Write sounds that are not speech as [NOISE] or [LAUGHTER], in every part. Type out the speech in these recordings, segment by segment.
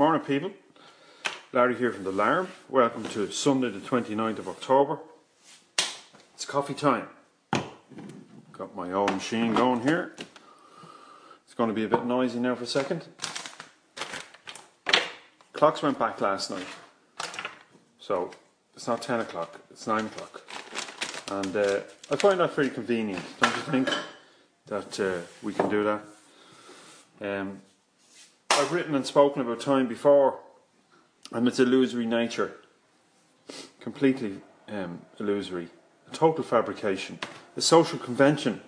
Morning, people. Larry here from the Larm. Welcome to Sunday, the 29th of October. It's coffee time. Got my old machine going here. It's going to be a bit noisy now for a second. Clocks went back last night. So it's not 10 o'clock, it's 9 o'clock. And uh, I find that very convenient, don't you think? That uh, we can do that. Um, I've written and spoken about time before, and its illusory nature. Completely um, illusory. A total fabrication. A social convention,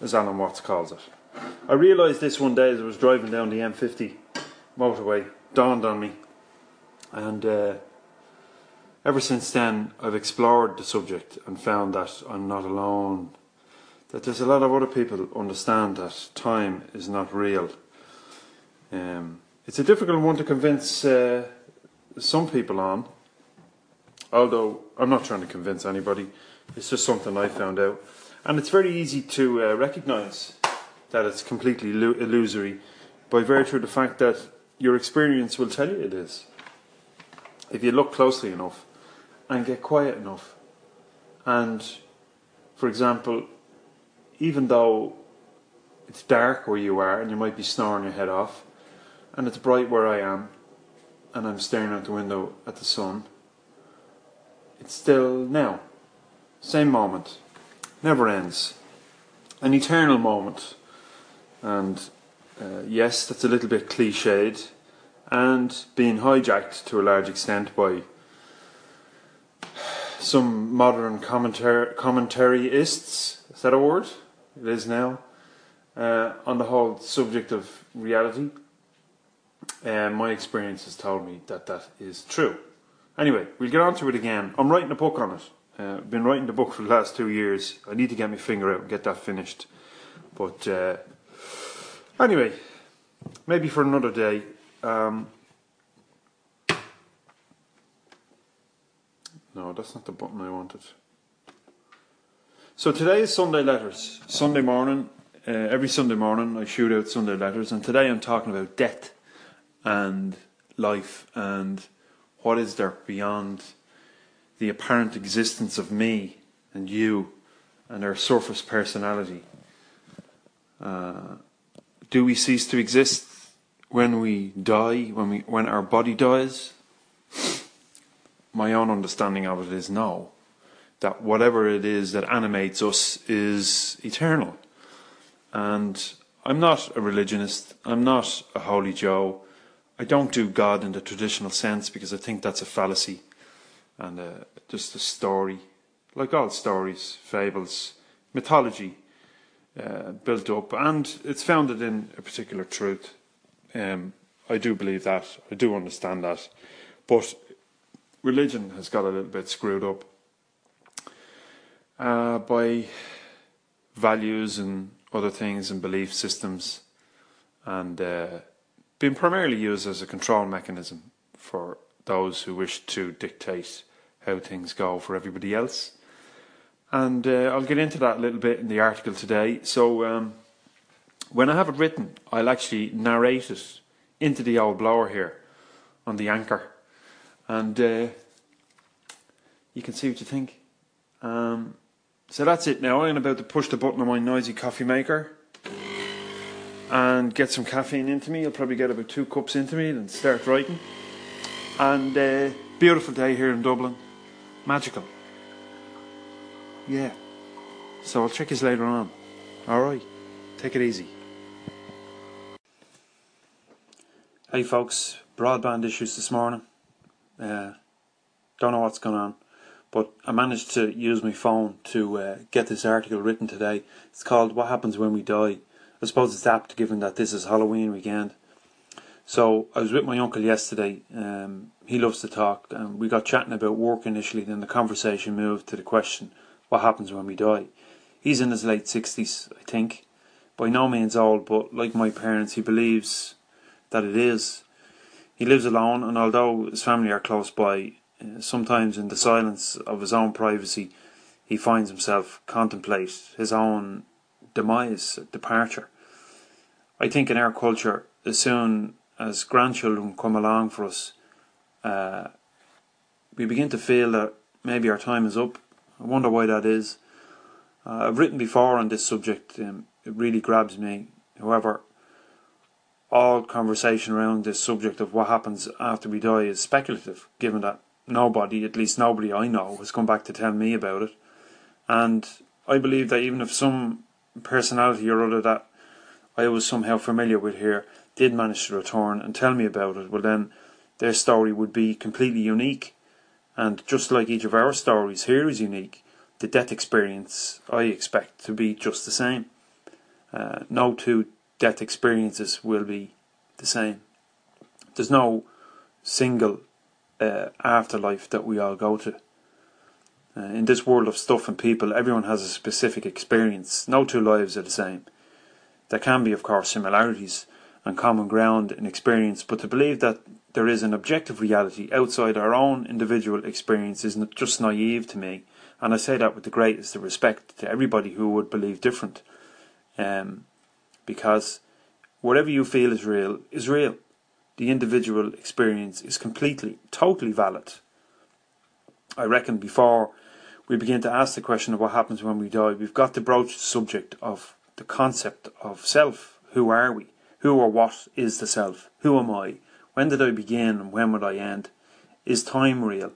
as Alan Watts calls it. I realised this one day as I was driving down the M50 motorway, dawned on me. And uh, ever since then, I've explored the subject and found that I'm not alone. That there's a lot of other people understand that time is not real um, it's a difficult one to convince uh, some people on, although I'm not trying to convince anybody. It's just something I found out. And it's very easy to uh, recognise that it's completely illusory by virtue of the fact that your experience will tell you it is. If you look closely enough and get quiet enough, and for example, even though it's dark where you are and you might be snoring your head off, and it's bright where I am, and I'm staring out the window at the sun, it's still now. Same moment. Never ends. An eternal moment. And uh, yes, that's a little bit cliched, and being hijacked to a large extent by some modern commentar- commentariists. Is that a word? It is now. Uh, on the whole subject of reality uh, my experience has told me that that is true. Anyway, we'll get on to it again. I'm writing a book on it. Uh, I've been writing the book for the last two years. I need to get my finger out and get that finished. But uh, anyway, maybe for another day. Um, no, that's not the button I wanted. So today is Sunday Letters. Sunday morning, uh, every Sunday morning I shoot out Sunday Letters, and today I'm talking about death and life and what is there beyond the apparent existence of me and you and our surface personality? Uh, do we cease to exist when we die, when we when our body dies? My own understanding of it is no. That whatever it is that animates us is eternal. And I'm not a religionist, I'm not a holy Joe. I don't do God in the traditional sense because I think that's a fallacy and uh, just a story, like all stories, fables, mythology uh, built up, and it's founded in a particular truth. Um, I do believe that, I do understand that, but religion has got a little bit screwed up uh, by values and other things and belief systems, and uh, been primarily used as a control mechanism for those who wish to dictate how things go for everybody else. And uh, I'll get into that a little bit in the article today. So, um, when I have it written, I'll actually narrate it into the old blower here on the anchor. And uh, you can see what you think. Um, so that's it now. I'm about to push the button on my noisy coffee maker and get some caffeine into me. I'll probably get about two cups into me and start writing. And uh, beautiful day here in Dublin, magical. Yeah. So I'll check you later on. All right. Take it easy. Hey folks, broadband issues this morning. Uh, don't know what's going on, but I managed to use my phone to uh, get this article written today. It's called "What Happens When We Die." I suppose it's apt given that this is Halloween weekend. So I was with my uncle yesterday. Um, he loves to talk, and we got chatting about work initially. Then the conversation moved to the question, "What happens when we die?" He's in his late sixties, I think, by no means old, but like my parents, he believes that it is. He lives alone, and although his family are close by, uh, sometimes in the silence of his own privacy, he finds himself contemplate his own demise, departure. I think in our culture, as soon as grandchildren come along for us, uh, we begin to feel that maybe our time is up. I wonder why that is. Uh, I've written before on this subject. Um, it really grabs me. However, all conversation around this subject of what happens after we die is speculative, given that nobody, at least nobody I know, has come back to tell me about it. And I believe that even if some personality or other that I was somehow familiar with here did manage to return and tell me about it, well then their story would be completely unique. And just like each of our stories here is unique, the death experience I expect to be just the same. Uh, no two death experiences will be the same. There's no single uh, afterlife that we all go to. Uh, in this world of stuff and people, everyone has a specific experience. No two lives are the same. There can be, of course, similarities and common ground in experience, but to believe that there is an objective reality outside our own individual experience is just naive to me. And I say that with the greatest respect to everybody who would believe different. Um, because whatever you feel is real is real. The individual experience is completely, totally valid. I reckon before we begin to ask the question of what happens when we die, we've got to broach the subject of the concept of self. Who are we? Who or what is the self? Who am I? When did I begin and when would I end? Is time real?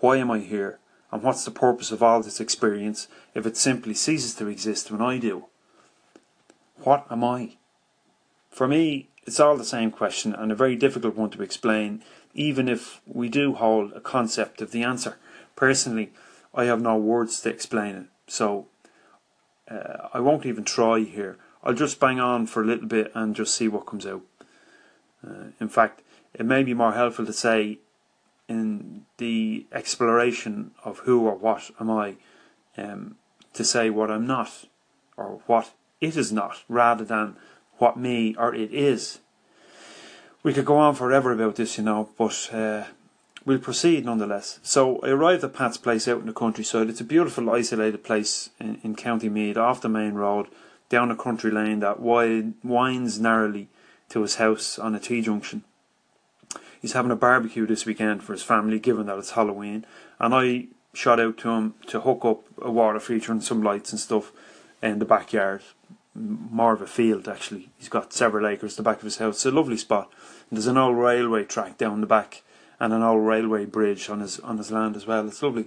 Why am I here? And what's the purpose of all this experience if it simply ceases to exist when I do? What am I? For me, it's all the same question and a very difficult one to explain, even if we do hold a concept of the answer. Personally, I have no words to explain it, so uh, I won't even try here. I'll just bang on for a little bit and just see what comes out. Uh, in fact, it may be more helpful to say in the exploration of who or what am I, um, to say what I'm not or what it is not, rather than what me or it is. We could go on forever about this, you know, but uh, we'll proceed nonetheless. So I arrived at Pat's place out in the countryside. It's a beautiful, isolated place in, in County Meath, off the main road, down a country lane that winds narrowly to his house on a T junction. He's having a barbecue this weekend for his family, given that it's Halloween, and I shot out to him to hook up a water feature and some lights and stuff in the backyard. More of a field, actually. He's got several acres at the back of his house. It's a lovely spot. And there's an old railway track down the back and an old railway bridge on his on his land as well. It's lovely.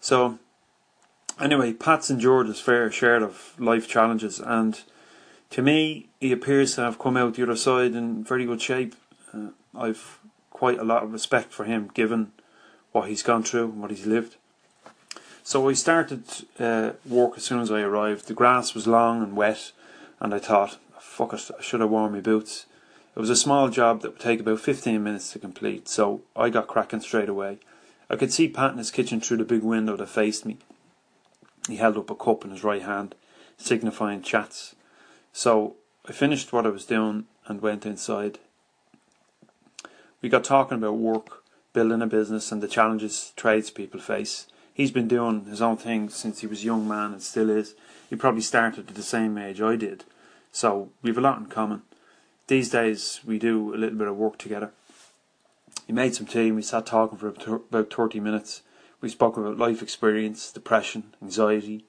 So, anyway, Pat's endured his fair share of life challenges, and to me, he appears to have come out the other side in very good shape. Uh, I've quite a lot of respect for him, given what he's gone through and what he's lived. So I started uh, work as soon as I arrived. The grass was long and wet, and I thought, fuck it, I should have worn my boots. It was a small job that would take about 15 minutes to complete, so I got cracking straight away. I could see Pat in his kitchen through the big window that faced me. He held up a cup in his right hand, signifying chats. So I finished what I was doing and went inside. We got talking about work, building a business, and the challenges tradespeople face. He's been doing his own thing since he was a young man and still is. He probably started at the same age I did, so we've a lot in common. These days we do a little bit of work together. He made some tea and we sat talking for about 30 minutes. We spoke about life experience, depression, anxiety,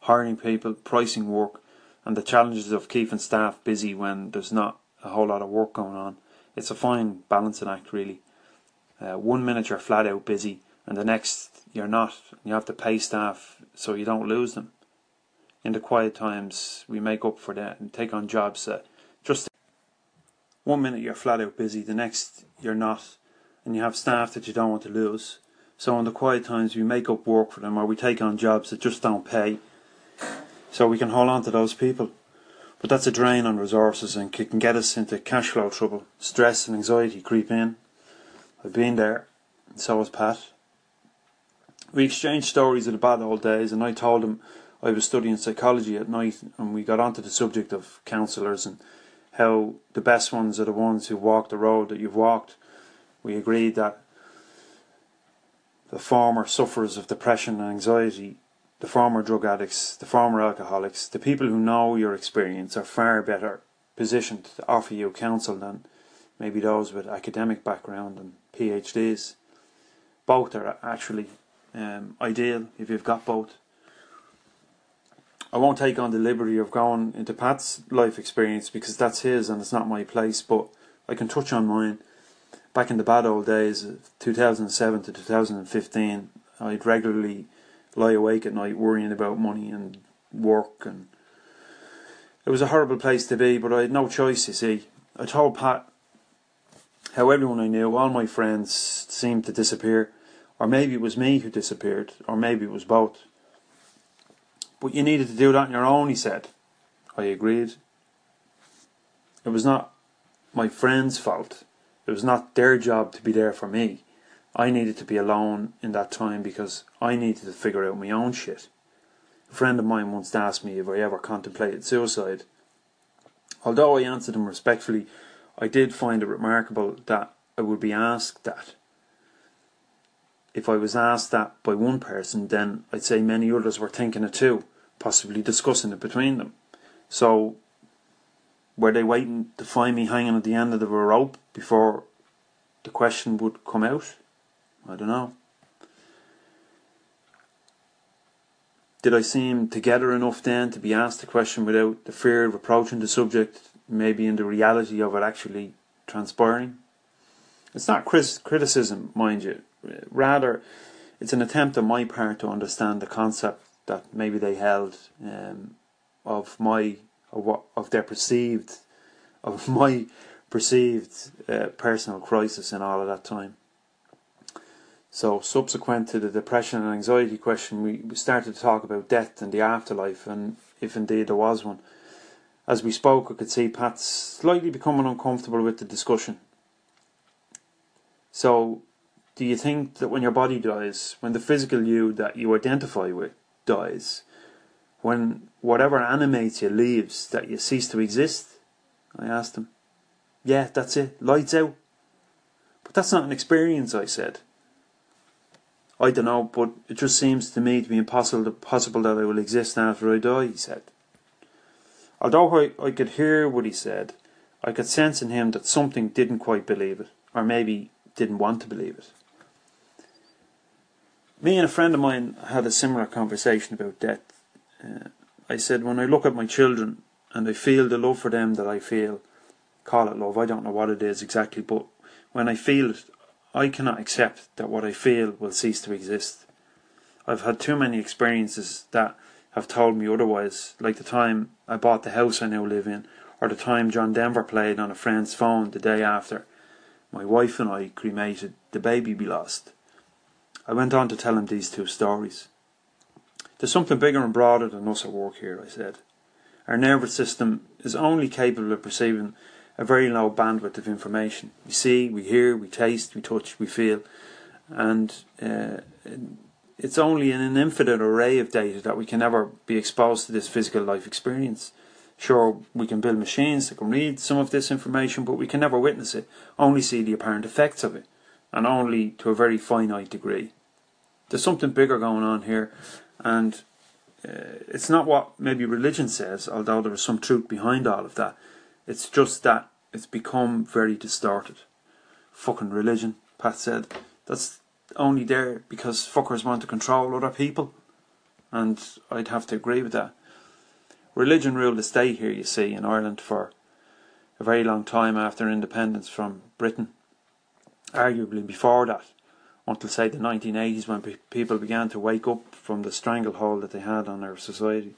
hiring people, pricing work, and the challenges of keeping staff busy when there's not a whole lot of work going on. It's a fine balancing act, really. Uh, one minute you're flat out busy, and the next you're not. You have to pay staff so you don't lose them. In the quiet times, we make up for that and take on jobs that one minute you're flat out busy, the next you're not, and you have staff that you don't want to lose. So in the quiet times, we make up work for them, or we take on jobs that just don't pay, so we can hold on to those people. But that's a drain on resources and can get us into cash flow trouble. Stress and anxiety creep in. I've been there, so has Pat. We exchanged stories of the bad old days, and I told him I was studying psychology at night, and we got onto the subject of counsellors and how the best ones are the ones who walk the road that you've walked. We agreed that the former sufferers of depression and anxiety the former drug addicts, the former alcoholics, the people who know your experience are far better positioned to offer you counsel than maybe those with academic background and PhDs. Both are actually um, ideal if you've got both. I won't take on the liberty of going into Pat's life experience because that's his and it's not my place, but I can touch on mine. Back in the bad old days, 2007 to 2015, I'd regularly lie awake at night worrying about money and work and it was a horrible place to be, but I had no choice, you see. I told Pat how everyone I knew, all my friends, seemed to disappear. Or maybe it was me who disappeared, or maybe it was both. But you needed to do that on your own, he said. I agreed. It was not my friend's fault. It was not their job to be there for me. I needed to be alone in that time because I needed to figure out my own shit. A friend of mine once asked me if I ever contemplated suicide. Although I answered him respectfully, I did find it remarkable that I would be asked that. If I was asked that by one person, then I'd say many others were thinking it too, possibly discussing it between them. So, were they waiting to find me hanging at the end of the rope before the question would come out? I don't know. Did I seem together enough then to be asked the question without the fear of approaching the subject, maybe in the reality of it actually transpiring? It's not criticism, mind you. Rather, it's an attempt on my part to understand the concept that maybe they held um, of my of what of their perceived [LAUGHS] of my perceived uh, personal crisis in all of that time. So, subsequent to the depression and anxiety question, we started to talk about death and the afterlife, and if indeed there was one. As we spoke, I could see Pat slightly becoming uncomfortable with the discussion. So, do you think that when your body dies, when the physical you that you identify with dies, when whatever animates you leaves, that you cease to exist? I asked him. Yeah, that's it. Lights out. But that's not an experience, I said. I don't know, but it just seems to me to be impossible possible that I will exist after I die, he said. Although I, I could hear what he said, I could sense in him that something didn't quite believe it, or maybe didn't want to believe it. Me and a friend of mine had a similar conversation about death. Uh, I said, when I look at my children and I feel the love for them that I feel, call it love, I don't know what it is exactly, but when I feel it, I cannot accept that what I feel will cease to exist. I've had too many experiences that have told me otherwise, like the time I bought the house I now live in, or the time John Denver played on a friend's phone the day after my wife and I cremated the baby we lost. I went on to tell him these two stories. There's something bigger and broader than us at work here, I said. Our nervous system is only capable of perceiving a very low bandwidth of information. We see, we hear, we taste, we touch, we feel, and uh, it's only in an infinite array of data that we can ever be exposed to this physical life experience. Sure, we can build machines that can read some of this information, but we can never witness it, only see the apparent effects of it, and only to a very finite degree. There's something bigger going on here, and uh, it's not what maybe religion says, although there is some truth behind all of that. It's just that it's become very distorted. Fucking religion, Pat said. That's only there because fuckers want to control other people. And I'd have to agree with that. Religion ruled the state here, you see, in Ireland for a very long time after independence from Britain. Arguably before that, until say the 1980s when pe- people began to wake up from the stranglehold that they had on our society.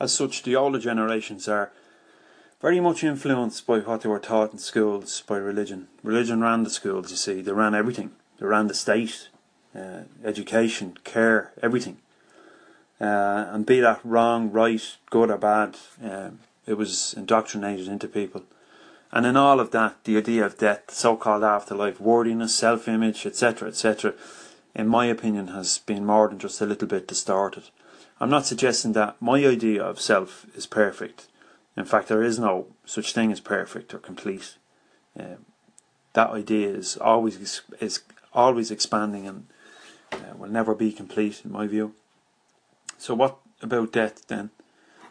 As such, the older generations are very much influenced by what they were taught in schools by religion. Religion ran the schools, you see, they ran everything. They ran the state, uh, education, care, everything. Uh, and be that wrong, right, good or bad, um, it was indoctrinated into people. And in all of that, the idea of death, so called afterlife, worthiness, self image, etc., etc., in my opinion, has been more than just a little bit distorted. I'm not suggesting that my idea of self is perfect. In fact, there is no such thing as perfect or complete. Um, that idea is always is always expanding and uh, will never be complete, in my view. So, what about death then?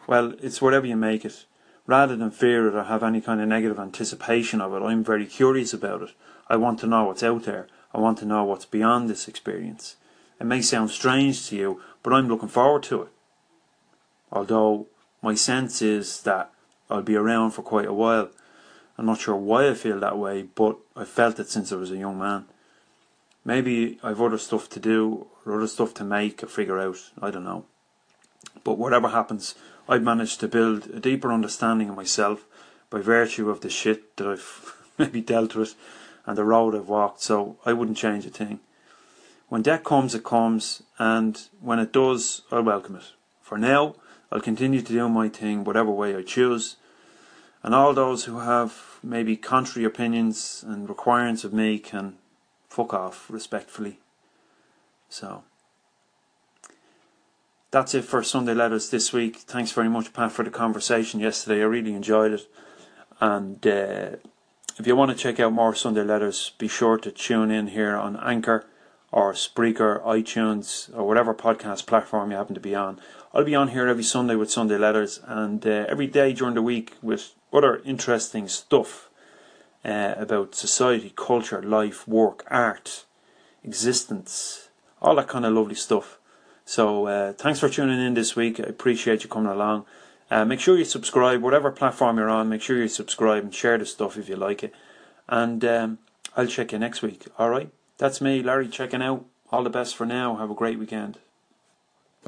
Well, it's whatever you make it. Rather than fear it or have any kind of negative anticipation of it, I'm very curious about it. I want to know what's out there. I want to know what's beyond this experience. It may sound strange to you, but I'm looking forward to it. Although my sense is that I'll be around for quite a while. I'm not sure why I feel that way, but I've felt it since I was a young man. Maybe I've other stuff to do or other stuff to make or figure out. I don't know. But whatever happens, I've managed to build a deeper understanding of myself by virtue of the shit that I've [LAUGHS] maybe dealt with and the road I've walked, so I wouldn't change a thing. When death comes, it comes, and when it does, I'll welcome it. For now, I'll continue to do my thing whatever way I choose, and all those who have maybe contrary opinions and requirements of me can fuck off respectfully. So. That's it for Sunday Letters this week. Thanks very much, Pat, for the conversation yesterday. I really enjoyed it. And uh, if you want to check out more Sunday Letters, be sure to tune in here on Anchor or Spreaker, iTunes, or whatever podcast platform you happen to be on. I'll be on here every Sunday with Sunday Letters and uh, every day during the week with other interesting stuff uh, about society, culture, life, work, art, existence, all that kind of lovely stuff. So uh, thanks for tuning in this week. I appreciate you coming along. Uh, make sure you subscribe, whatever platform you're on. Make sure you subscribe and share the stuff if you like it. And um, I'll check you next week. All right. That's me, Larry, checking out. All the best for now. Have a great weekend.